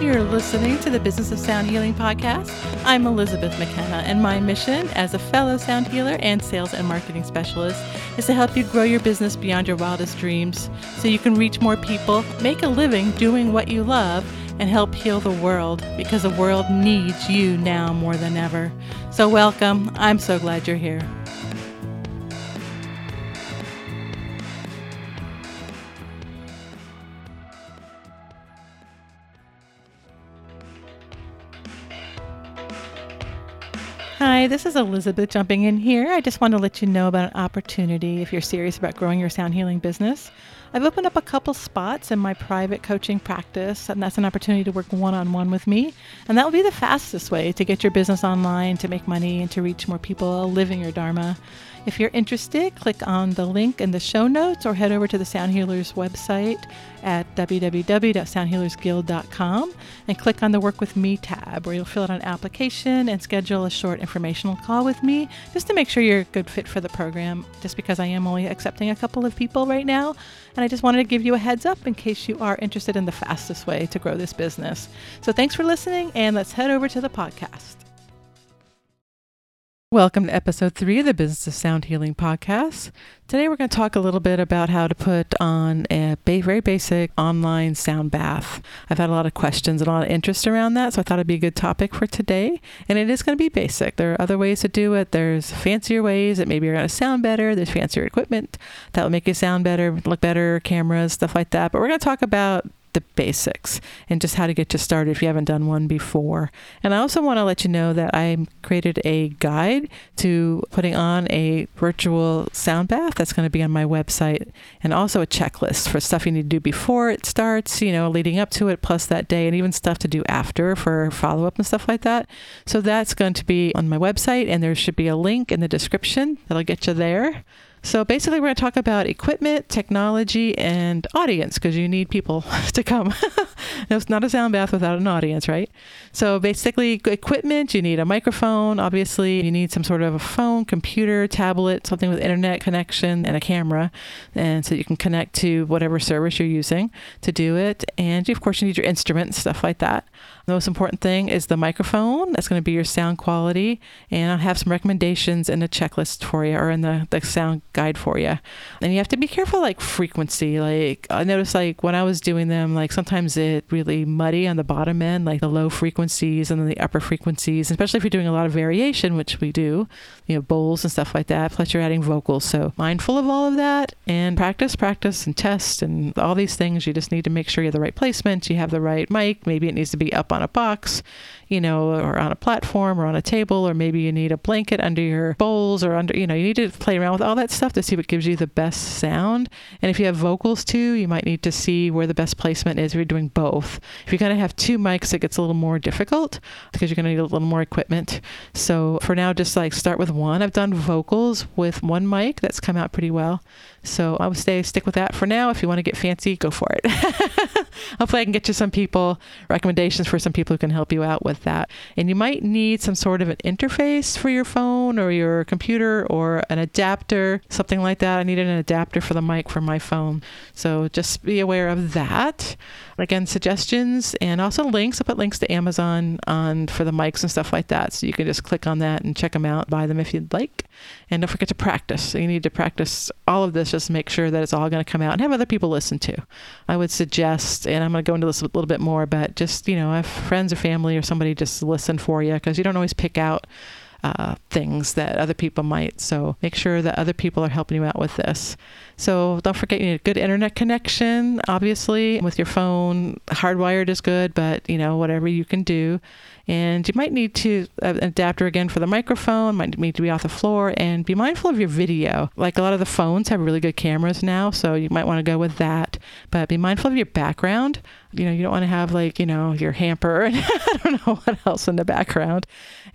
You're listening to the Business of Sound Healing podcast. I'm Elizabeth McKenna, and my mission as a fellow sound healer and sales and marketing specialist is to help you grow your business beyond your wildest dreams so you can reach more people, make a living doing what you love, and help heal the world because the world needs you now more than ever. So, welcome. I'm so glad you're here. Hi, this is Elizabeth jumping in here. I just want to let you know about an opportunity if you're serious about growing your sound healing business. I've opened up a couple spots in my private coaching practice, and that's an opportunity to work one on one with me. And that will be the fastest way to get your business online, to make money, and to reach more people living your Dharma. If you're interested, click on the link in the show notes or head over to the Sound Healers website at www.soundhealersguild.com and click on the Work with Me tab where you'll fill out an application and schedule a short informational call with me just to make sure you're a good fit for the program, just because I am only accepting a couple of people right now. And I just wanted to give you a heads up in case you are interested in the fastest way to grow this business. So thanks for listening, and let's head over to the podcast. Welcome to episode three of the Business of Sound Healing podcast. Today we're going to talk a little bit about how to put on a very basic online sound bath. I've had a lot of questions and a lot of interest around that, so I thought it'd be a good topic for today. And it is going to be basic. There are other ways to do it. There's fancier ways that maybe you're going to sound better. There's fancier equipment that will make you sound better, look better, cameras, stuff like that. But we're going to talk about the basics and just how to get you started if you haven't done one before. And I also want to let you know that I created a guide to putting on a virtual sound bath that's going to be on my website and also a checklist for stuff you need to do before it starts, you know, leading up to it, plus that day, and even stuff to do after for follow up and stuff like that. So that's going to be on my website, and there should be a link in the description that'll get you there. So basically, we're going to talk about equipment, technology, and audience because you need people to come. it's not a sound bath without an audience, right? So basically, equipment, you need a microphone, obviously, you need some sort of a phone, computer, tablet, something with internet connection, and a camera. And so you can connect to whatever service you're using to do it. And of course, you need your instrument and stuff like that. The most important thing is the microphone. That's going to be your sound quality. And I'll have some recommendations in the checklist for you or in the, the sound guide for you. And you have to be careful, like frequency. Like I noticed, like when I was doing them, like sometimes it really muddy on the bottom end, like the low frequencies and then the upper frequencies, especially if you're doing a lot of variation, which we do, you know, bowls and stuff like that. Plus, you're adding vocals. So mindful of all of that and practice, practice, and test and all these things. You just need to make sure you have the right placement, you have the right mic. Maybe it needs to be up on a box, you know, or on a platform or on a table, or maybe you need a blanket under your bowls or under, you know, you need to play around with all that stuff to see what gives you the best sound. And if you have vocals too, you might need to see where the best placement is if you're doing both. If you're going to have two mics, it gets a little more difficult because you're going to need a little more equipment. So for now, just like start with one. I've done vocals with one mic that's come out pretty well. So I would say stick with that for now. If you want to get fancy, go for it. Hopefully, I can get you some people recommendations for some people who can help you out with that. And you might need some sort of an interface for your phone or your computer or an adapter, something like that. I needed an adapter for the mic for my phone. So just be aware of that. Again, suggestions and also links. I'll put links to Amazon on for the mics and stuff like that. So you can just click on that and check them out, buy them if you'd like. And don't forget to practice. So you need to practice all of this just make sure that it's all going to come out and have other people listen to. I would suggest, and I'm going to go into this a little bit more, but just, you know, have friends or family or somebody just listen for you because you don't always pick out uh, things that other people might. So make sure that other people are helping you out with this. So don't forget you need a good internet connection, obviously, with your phone. Hardwired is good, but you know, whatever you can do. And you might need to uh, an adapter again for the microphone, might need to be off the floor, and be mindful of your video. Like a lot of the phones have really good cameras now, so you might want to go with that. But be mindful of your background. You know, you don't want to have like, you know, your hamper and I don't know what else in the background.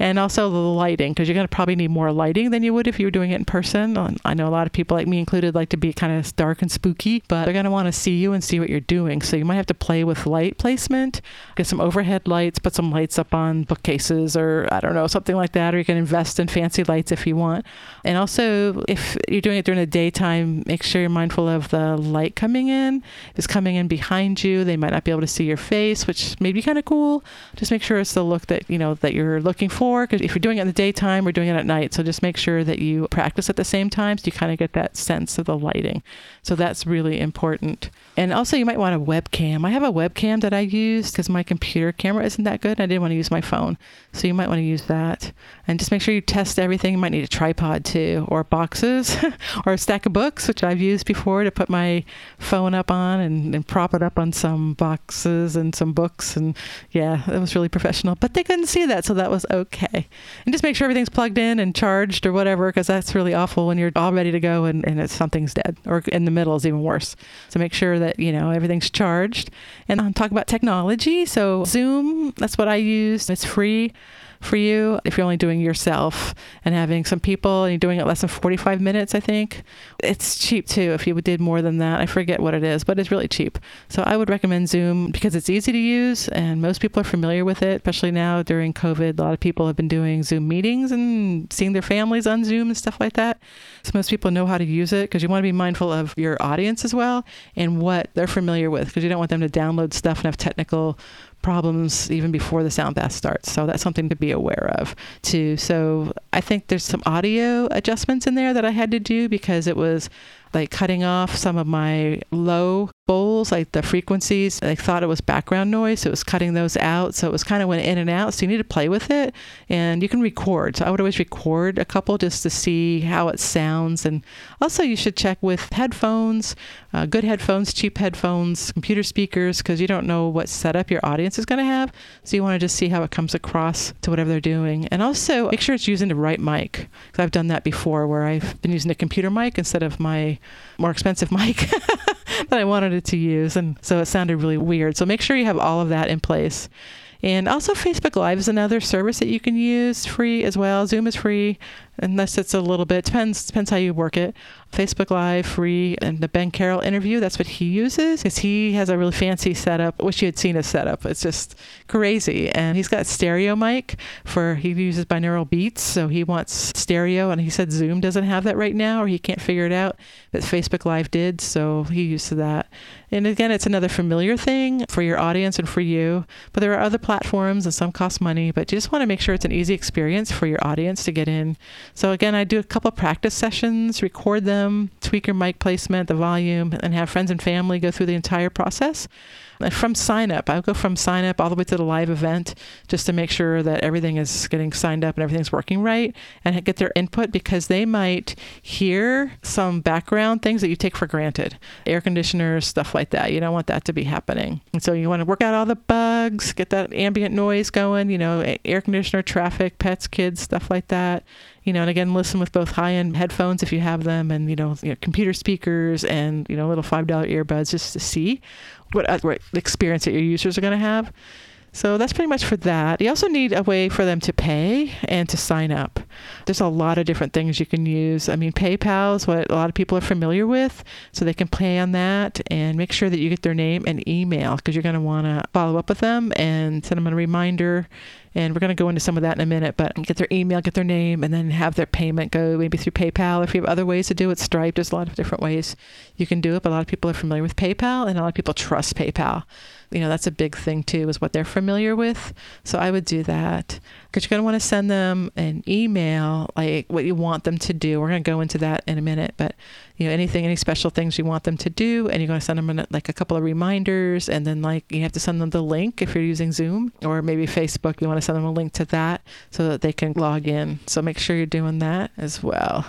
And also the lighting because you're going to probably need more lighting than you would if you were doing it in person. I know a lot of people, like me included, like to be kind of dark and spooky, but they're going to want to see you and see what you're doing. So you might have to play with light placement, get some overhead lights, put some lights up on bookcases or I don't know, something like that. Or you can invest in fancy lights if you want. And also, if you're doing it during the daytime, make sure you're mindful of the light coming in. If it's coming in behind you, they might not be able to see your face, which may be kind of cool. Just make sure it's the look that you know that you're looking for. Because if you're doing it in the daytime, we're doing it at night. So just make sure that you practice at the same time, so you kind of get that sense of the lighting. So that's really important. And also, you might want a webcam. I have a webcam that I use because my computer camera isn't that good. And I didn't want to use my phone. So you might want to use that. And just make sure you test everything. You might need a tripod too, or boxes, or a stack of books, which I've used before to put my phone up on and, and prop it up on some boxes and some books. And yeah, it was really professional. But they couldn't see that, so that was okay. And just make sure everything's plugged in and charged or whatever, because that's really awful when you're all ready to go and, and something's dead, or in the middle is even worse. So make sure that, you know, everything's charged. And I'll talk about technology. So Zoom, that's what I use. It's free for you if you're only doing yourself and having some people and you're doing it less than 45 minutes, I think. It's cheap too if you did more than that. I forget what it is, but it's really cheap. So I would recommend Zoom because it's easy to use and most people are familiar with it, especially now during COVID. A lot of people have been doing Zoom meetings and seeing their families on Zoom and stuff like that. So most people know how to use it because you want to be mindful of your audience as well and what they're familiar with because you don't want them to download stuff and have technical problems even before the sound bath starts. So that's something to be aware of too. So I think there's some audio adjustments in there that I had to do because it was like cutting off some of my low bowls, like the frequencies. I thought it was background noise, so it was cutting those out. So it was kind of went in and out. So you need to play with it, and you can record. So I would always record a couple just to see how it sounds, and also you should check with headphones, uh, good headphones, cheap headphones, computer speakers, because you don't know what setup your audience is going to have. So you want to just see how it comes across to whatever they're doing, and also make sure it's using the right mic. Because I've done that before, where I've been using a computer mic instead of my more expensive mic that I wanted it to use. And so it sounded really weird. So make sure you have all of that in place. And also, Facebook Live is another service that you can use free as well. Zoom is free unless it's a little bit depends depends how you work it. Facebook Live free and the Ben Carroll interview. That's what he uses because he has a really fancy setup. Wish you had seen his setup. It's just crazy, and he's got stereo mic for he uses binaural beats, so he wants stereo. And he said Zoom doesn't have that right now, or he can't figure it out, but Facebook Live did, so he used to that. And again, it's another familiar thing for your audience and for you. But there are other platforms, and some cost money. But you just want to make sure it's an easy experience for your audience to get in. So again, I do a couple practice sessions, record them, tweak your mic placement, the volume, and have friends and family go through the entire process from sign up. I'll go from sign up all the way to the live event just to make sure that everything is getting signed up and everything's working right and get their input because they might hear some background things that you take for granted. Air conditioners, stuff like that. You don't want that to be happening. And so you want to work out all the bugs, get that ambient noise going, you know, air conditioner, traffic, pets, kids, stuff like that you know, and again, listen with both high-end headphones if you have them, and you know, you know computer speakers and you know, little five-dollar earbuds just to see what, what experience that your users are going to have. So that's pretty much for that. You also need a way for them to pay and to sign up. There's a lot of different things you can use. I mean, PayPal is what a lot of people are familiar with, so they can pay on that and make sure that you get their name and email because you're going to want to follow up with them and send them a reminder and we're going to go into some of that in a minute, but get their email, get their name, and then have their payment go maybe through PayPal. If you have other ways to do it, Stripe, there's a lot of different ways you can do it, but a lot of people are familiar with PayPal and a lot of people trust PayPal. You know, that's a big thing too, is what they're familiar with. So I would do that because you're going to want to send them an email, like what you want them to do. We're going to go into that in a minute, but you know, anything, any special things you want them to do, and you're going to send them like a couple of reminders, and then like you have to send them the link if you're using Zoom or maybe Facebook. You want to send them a link to that so that they can log in. So make sure you're doing that as well.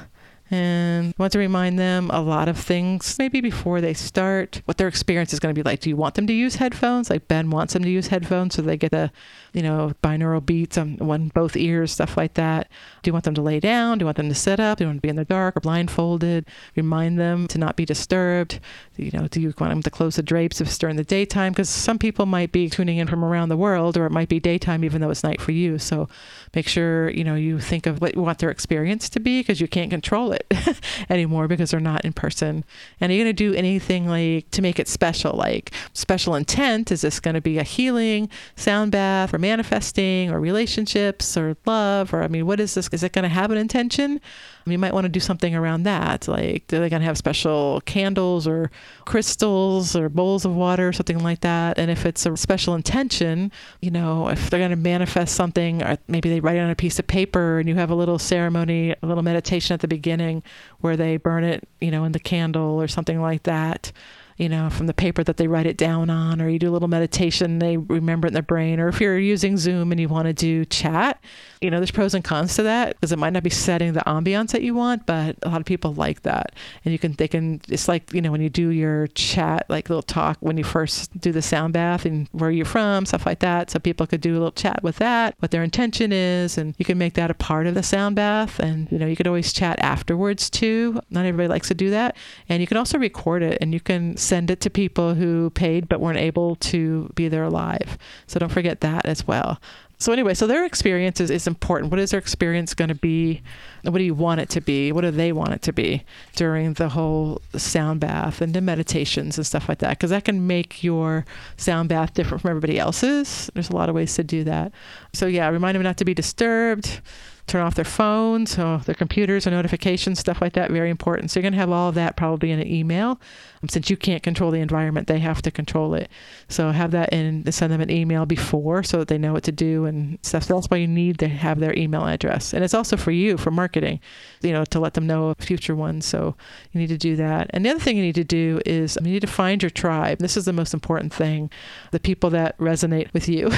And want to remind them a lot of things, maybe before they start, what their experience is going to be like. Do you want them to use headphones? Like Ben wants them to use headphones so they get the, you know, binaural beats on one both ears, stuff like that. Do you want them to lay down? Do you want them to sit up? Do you want to be in the dark or blindfolded? Remind them to not be disturbed. You know, do you want them to close the drapes if it's during the daytime? Because some people might be tuning in from around the world, or it might be daytime even though it's night for you. So make sure you know you think of what you want their experience to be because you can't control it anymore because they're not in person. And are you going to do anything like to make it special? Like special intent? Is this going to be a healing sound bath or manifesting or relationships or love? Or I mean, what is this? Is it going to have an intention? You might want to do something around that. Like, they're going to have special candles or crystals or bowls of water or something like that. And if it's a special intention, you know, if they're going to manifest something, or maybe they write it on a piece of paper and you have a little ceremony, a little meditation at the beginning where they burn it, you know, in the candle or something like that you know, from the paper that they write it down on, or you do a little meditation, they remember it in their brain. Or if you're using Zoom and you want to do chat, you know, there's pros and cons to that because it might not be setting the ambiance that you want, but a lot of people like that. And you can, they can, it's like, you know, when you do your chat, like little talk when you first do the sound bath and where you're from, stuff like that. So people could do a little chat with that, what their intention is, and you can make that a part of the sound bath. And, you know, you could always chat afterwards too. Not everybody likes to do that. And you can also record it and you can send it to people who paid but weren't able to be there live. So don't forget that as well. So anyway, so their experience is, is important. What is their experience going to be? What do you want it to be? What do they want it to be during the whole sound bath and the meditations and stuff like that? Because that can make your sound bath different from everybody else's. There's a lot of ways to do that. So yeah, remind them not to be disturbed turn off their phones, or their computers, or notifications, stuff like that. Very important. So you're going to have all of that probably in an email. Um, since you can't control the environment, they have to control it. So have that in, send them an email before so that they know what to do and stuff. So that's why you need to have their email address. And it's also for you, for marketing, you know, to let them know of future ones. So you need to do that. And the other thing you need to do is you need to find your tribe. This is the most important thing the people that resonate with you.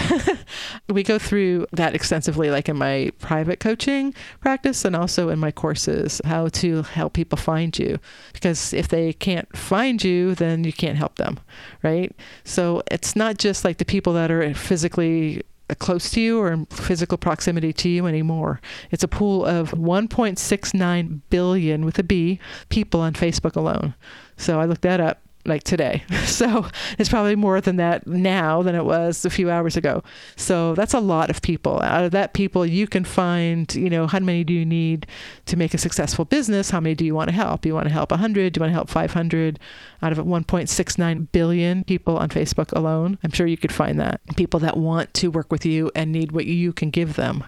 we go through that extensively, like in my private coaching coaching practice and also in my courses how to help people find you because if they can't find you then you can't help them right so it's not just like the people that are physically close to you or in physical proximity to you anymore. It's a pool of 1.69 billion with a B people on Facebook alone. So I looked that up like today. So it's probably more than that now than it was a few hours ago. So that's a lot of people. Out of that people, you can find, you know, how many do you need to make a successful business? How many do you want to help? You want to help 100? Do you want to help 500 out of 1.69 billion people on Facebook alone? I'm sure you could find that. People that want to work with you and need what you can give them.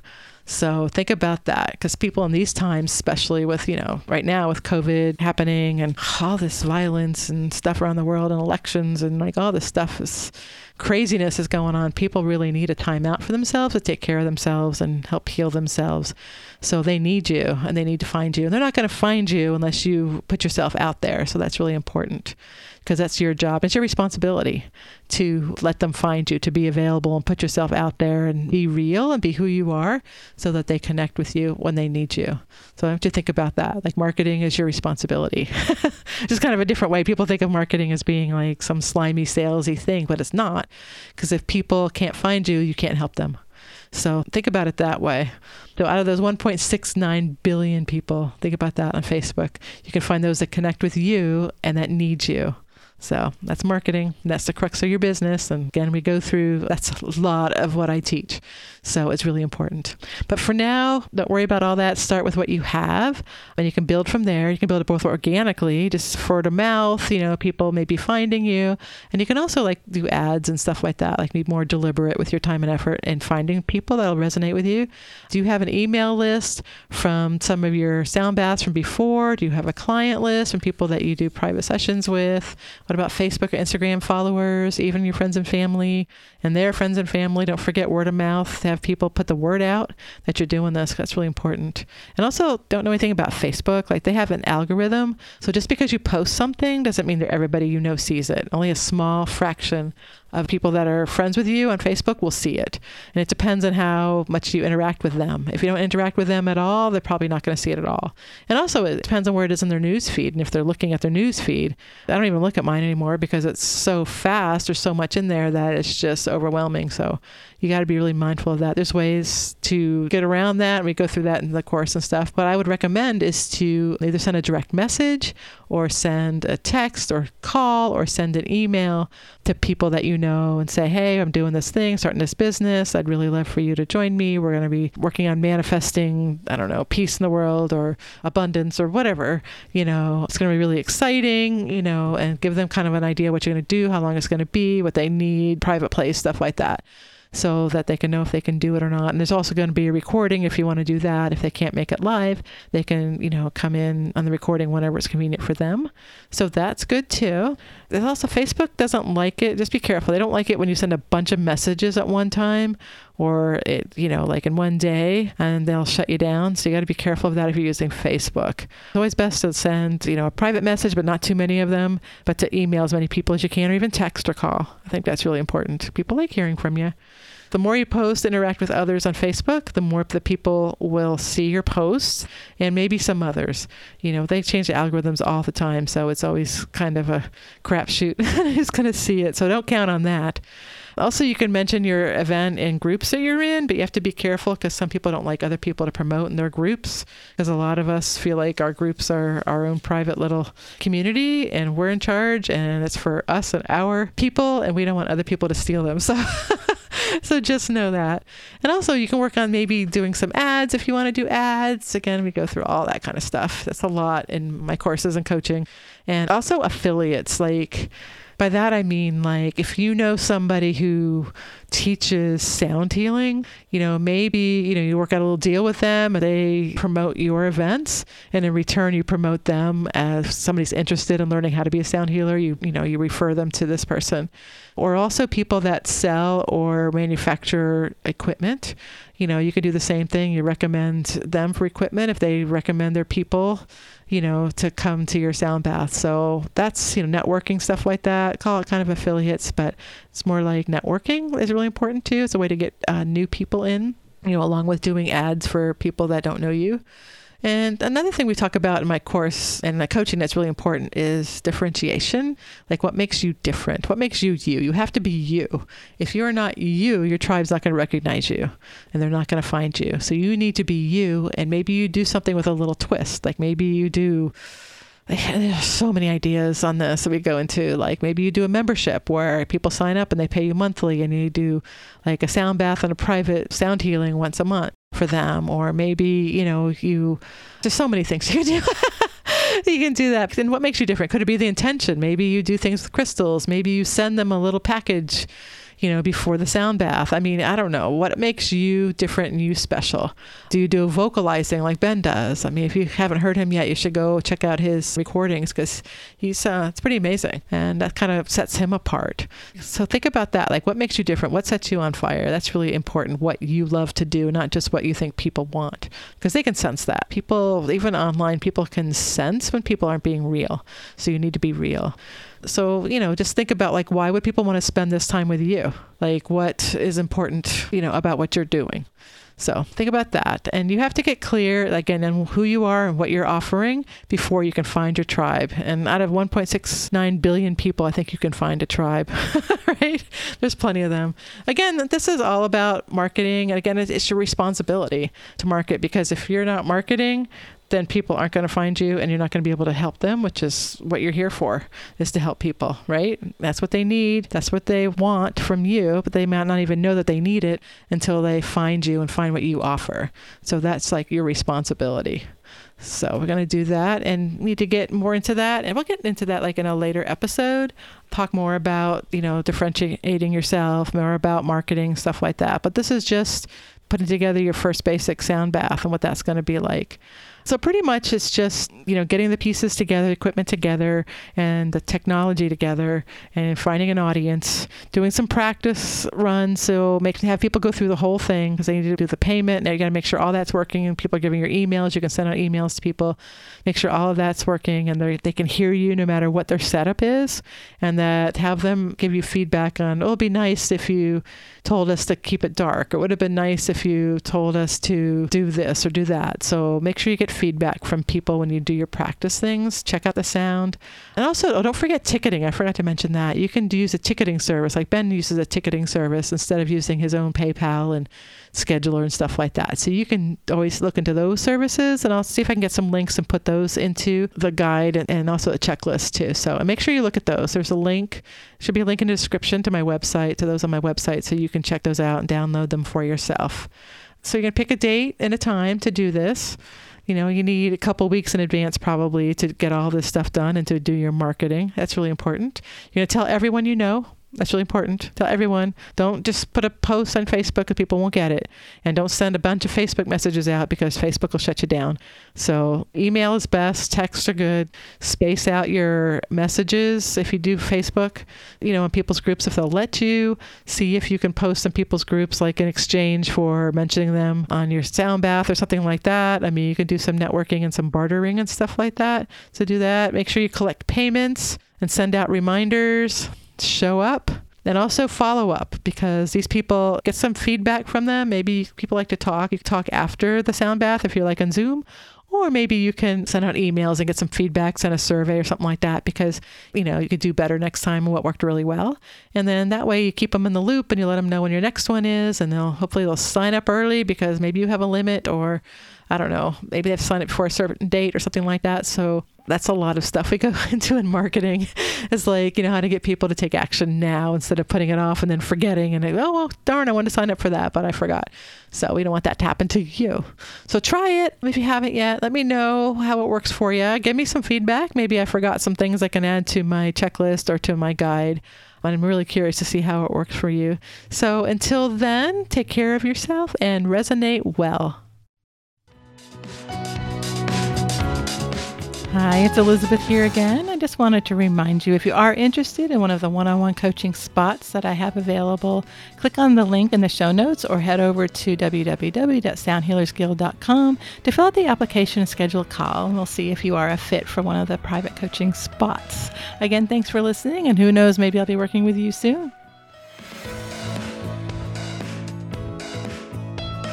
So think about that because people in these times, especially with, you know, right now with COVID happening and all this violence and stuff around the world and elections and like all this stuff is craziness is going on. People really need a time out for themselves to take care of themselves and help heal themselves. So they need you and they need to find you. And they're not going to find you unless you put yourself out there. So that's really important because that's your job. It's your responsibility to let them find you, to be available and put yourself out there and be real and be who you are so that they connect with you when they need you. So I have to think about that. Like marketing is your responsibility. Just kind of a different way. People think of marketing as being like some slimy, salesy thing, but it's not. Because if people can't find you, you can't help them. So think about it that way. So out of those 1.69 billion people, think about that on Facebook. You can find those that connect with you and that need you. So that's marketing. That's the crux of your business. And again, we go through that's a lot of what I teach. So it's really important. But for now, don't worry about all that. Start with what you have, and you can build from there. You can build it both organically, just word of mouth. You know, people may be finding you, and you can also like do ads and stuff like that. Like be more deliberate with your time and effort in finding people that'll resonate with you. Do you have an email list from some of your sound baths from before? Do you have a client list from people that you do private sessions with? What about Facebook or Instagram followers, even your friends and family and their friends and family? Don't forget word of mouth to have people put the word out that you're doing this. That's really important. And also, don't know anything about Facebook. Like they have an algorithm. So just because you post something doesn't mean that everybody you know sees it. Only a small fraction of people that are friends with you on Facebook will see it. And it depends on how much you interact with them. If you don't interact with them at all, they're probably not going to see it at all. And also, it depends on where it is in their news feed. And if they're looking at their news feed, I don't even look at mine anymore because it's so fast. There's so much in there that it's just overwhelming. So you got to be really mindful of that. There's ways to get around that. We go through that in the course and stuff. But I would recommend is to either send a direct message or send a text or call or send an email to people that you know and say, hey, I'm doing this thing, starting this business. I'd really love for you to join me. We're going to be working on manifesting, I don't know, peace in the world or abundance or whatever. You know, it's going to be really exciting, you know, and give them kind of an idea what you're going to do, how long it's going to be, what they need, private place, stuff like that so that they can know if they can do it or not. And there's also going to be a recording if you want to do that. If they can't make it live, they can, you know, come in on the recording whenever it's convenient for them. So that's good too. There's also Facebook doesn't like it. Just be careful. They don't like it when you send a bunch of messages at one time or it, you know, like in one day and they'll shut you down. So you got to be careful of that if you're using Facebook. It's always best to send, you know, a private message, but not too many of them, but to email as many people as you can or even text or call. I think that's really important. People like hearing from you. The more you post, interact with others on Facebook, the more the people will see your posts and maybe some others. You know, they change the algorithms all the time, so it's always kind of a crapshoot who's going to see it. So don't count on that. Also, you can mention your event in groups that you're in, but you have to be careful because some people don't like other people to promote in their groups. Because a lot of us feel like our groups are our own private little community and we're in charge and it's for us and our people, and we don't want other people to steal them. So. so just know that. And also, you can work on maybe doing some ads if you want to do ads. Again, we go through all that kind of stuff. That's a lot in my courses and coaching. And also, affiliates. Like, by that I mean like if you know somebody who teaches sound healing, you know, maybe, you know, you work out a little deal with them and they promote your events and in return you promote them as somebody's interested in learning how to be a sound healer, you you know, you refer them to this person. Or also people that sell or manufacture equipment. You know, you could do the same thing. You recommend them for equipment if they recommend their people you know, to come to your sound bath. So that's, you know, networking stuff like that. Call it kind of affiliates, but it's more like networking is really important too. It's a way to get uh, new people in, you know, along with doing ads for people that don't know you. And another thing we talk about in my course and my coaching that's really important is differentiation. Like what makes you different? What makes you you? You have to be you. If you're not you, your tribe's not going to recognize you and they're not going to find you. So you need to be you. And maybe you do something with a little twist. Like maybe you do there's so many ideas on this that we go into. Like maybe you do a membership where people sign up and they pay you monthly, and you do like a sound bath and a private sound healing once a month for them. Or maybe you know you there's so many things you can do. you can do that. And what makes you different? Could it be the intention? Maybe you do things with crystals. Maybe you send them a little package you know, before the sound bath. I mean, I don't know what makes you different and you special. Do you do vocalizing like Ben does? I mean, if you haven't heard him yet, you should go check out his recordings because he's uh, it's pretty amazing, and that kind of sets him apart. So think about that. Like, what makes you different? What sets you on fire? That's really important. What you love to do, not just what you think people want, because they can sense that. People, even online, people can sense when people aren't being real. So you need to be real so you know just think about like why would people want to spend this time with you? Like what is important you know about what you're doing? So think about that. And you have to get clear again on who you are and what you're offering before you can find your tribe. And out of 1.69 billion people i think you can find a tribe right? There's plenty of them. Again this is all about marketing. And again it's your responsibility to market because if you're not marketing then people aren't going to find you and you're not going to be able to help them, which is what you're here for, is to help people, right? That's what they need. That's what they want from you, but they might not even know that they need it until they find you and find what you offer. So that's like your responsibility. So we're going to do that and need to get more into that. And we'll get into that like in a later episode, talk more about, you know, differentiating yourself, more about marketing, stuff like that. But this is just putting together your first basic sound bath and what that's going to be like. So pretty much it's just, you know, getting the pieces together, equipment together, and the technology together, and finding an audience, doing some practice runs. So make have people go through the whole thing because they need to do the payment. Now you got to make sure all that's working, and people are giving your emails. You can send out emails to people, make sure all of that's working, and they can hear you no matter what their setup is, and that have them give you feedback on. Oh, it'd be nice if you told us to keep it dark. It would have been nice if you told us to do this or do that. So make sure you get feedback from people when you do your practice things. Check out the sound. And also, oh, don't forget ticketing. I forgot to mention that. You can use a ticketing service. Like Ben uses a ticketing service instead of using his own PayPal and scheduler and stuff like that. So you can always look into those services and I'll see if I can get some links and put those into the guide and, and also a checklist too. So make sure you look at those. There's a link, should be a link in the description to my website, to those on my website, so you can check those out and download them for yourself. So you're going to pick a date and a time to do this. You know, you need a couple weeks in advance probably to get all this stuff done and to do your marketing. That's really important. You're going to tell everyone you know that's really important. Tell everyone. Don't just put a post on Facebook because people won't get it. And don't send a bunch of Facebook messages out because Facebook will shut you down. So email is best. Texts are good. Space out your messages if you do Facebook, you know, in people's groups if they'll let you. See if you can post in people's groups like in exchange for mentioning them on your sound bath or something like that. I mean, you can do some networking and some bartering and stuff like that. So do that. Make sure you collect payments and send out reminders show up and also follow up because these people get some feedback from them. Maybe people like to talk. You can talk after the sound bath if you're like on Zoom. Or maybe you can send out emails and get some feedback, send a survey or something like that because, you know, you could do better next time what worked really well. And then that way you keep them in the loop and you let them know when your next one is and they'll hopefully they'll sign up early because maybe you have a limit or I don't know, maybe they have to sign up before a certain date or something like that. So that's a lot of stuff we go into in marketing. It's like, you know, how to get people to take action now instead of putting it off and then forgetting and, oh, well, darn, I wanted to sign up for that, but I forgot. So we don't want that to happen to you. So try it if you haven't yet. Let me know how it works for you. Give me some feedback. Maybe I forgot some things I can add to my checklist or to my guide. I'm really curious to see how it works for you. So until then, take care of yourself and resonate well. Hi, it's Elizabeth here again. I just wanted to remind you if you are interested in one of the one on one coaching spots that I have available, click on the link in the show notes or head over to www.soundhealersguild.com to fill out the application and schedule a call. And we'll see if you are a fit for one of the private coaching spots. Again, thanks for listening, and who knows, maybe I'll be working with you soon.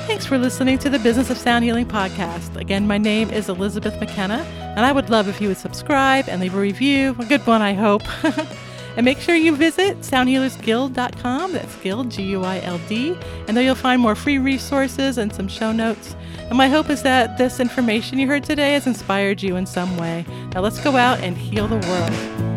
Thanks for listening to the Business of Sound Healing podcast. Again, my name is Elizabeth McKenna, and I would love if you would subscribe and leave a review, a good one, I hope. and make sure you visit soundhealersguild.com. That's Guild, G U I L D. And there you'll find more free resources and some show notes. And my hope is that this information you heard today has inspired you in some way. Now let's go out and heal the world.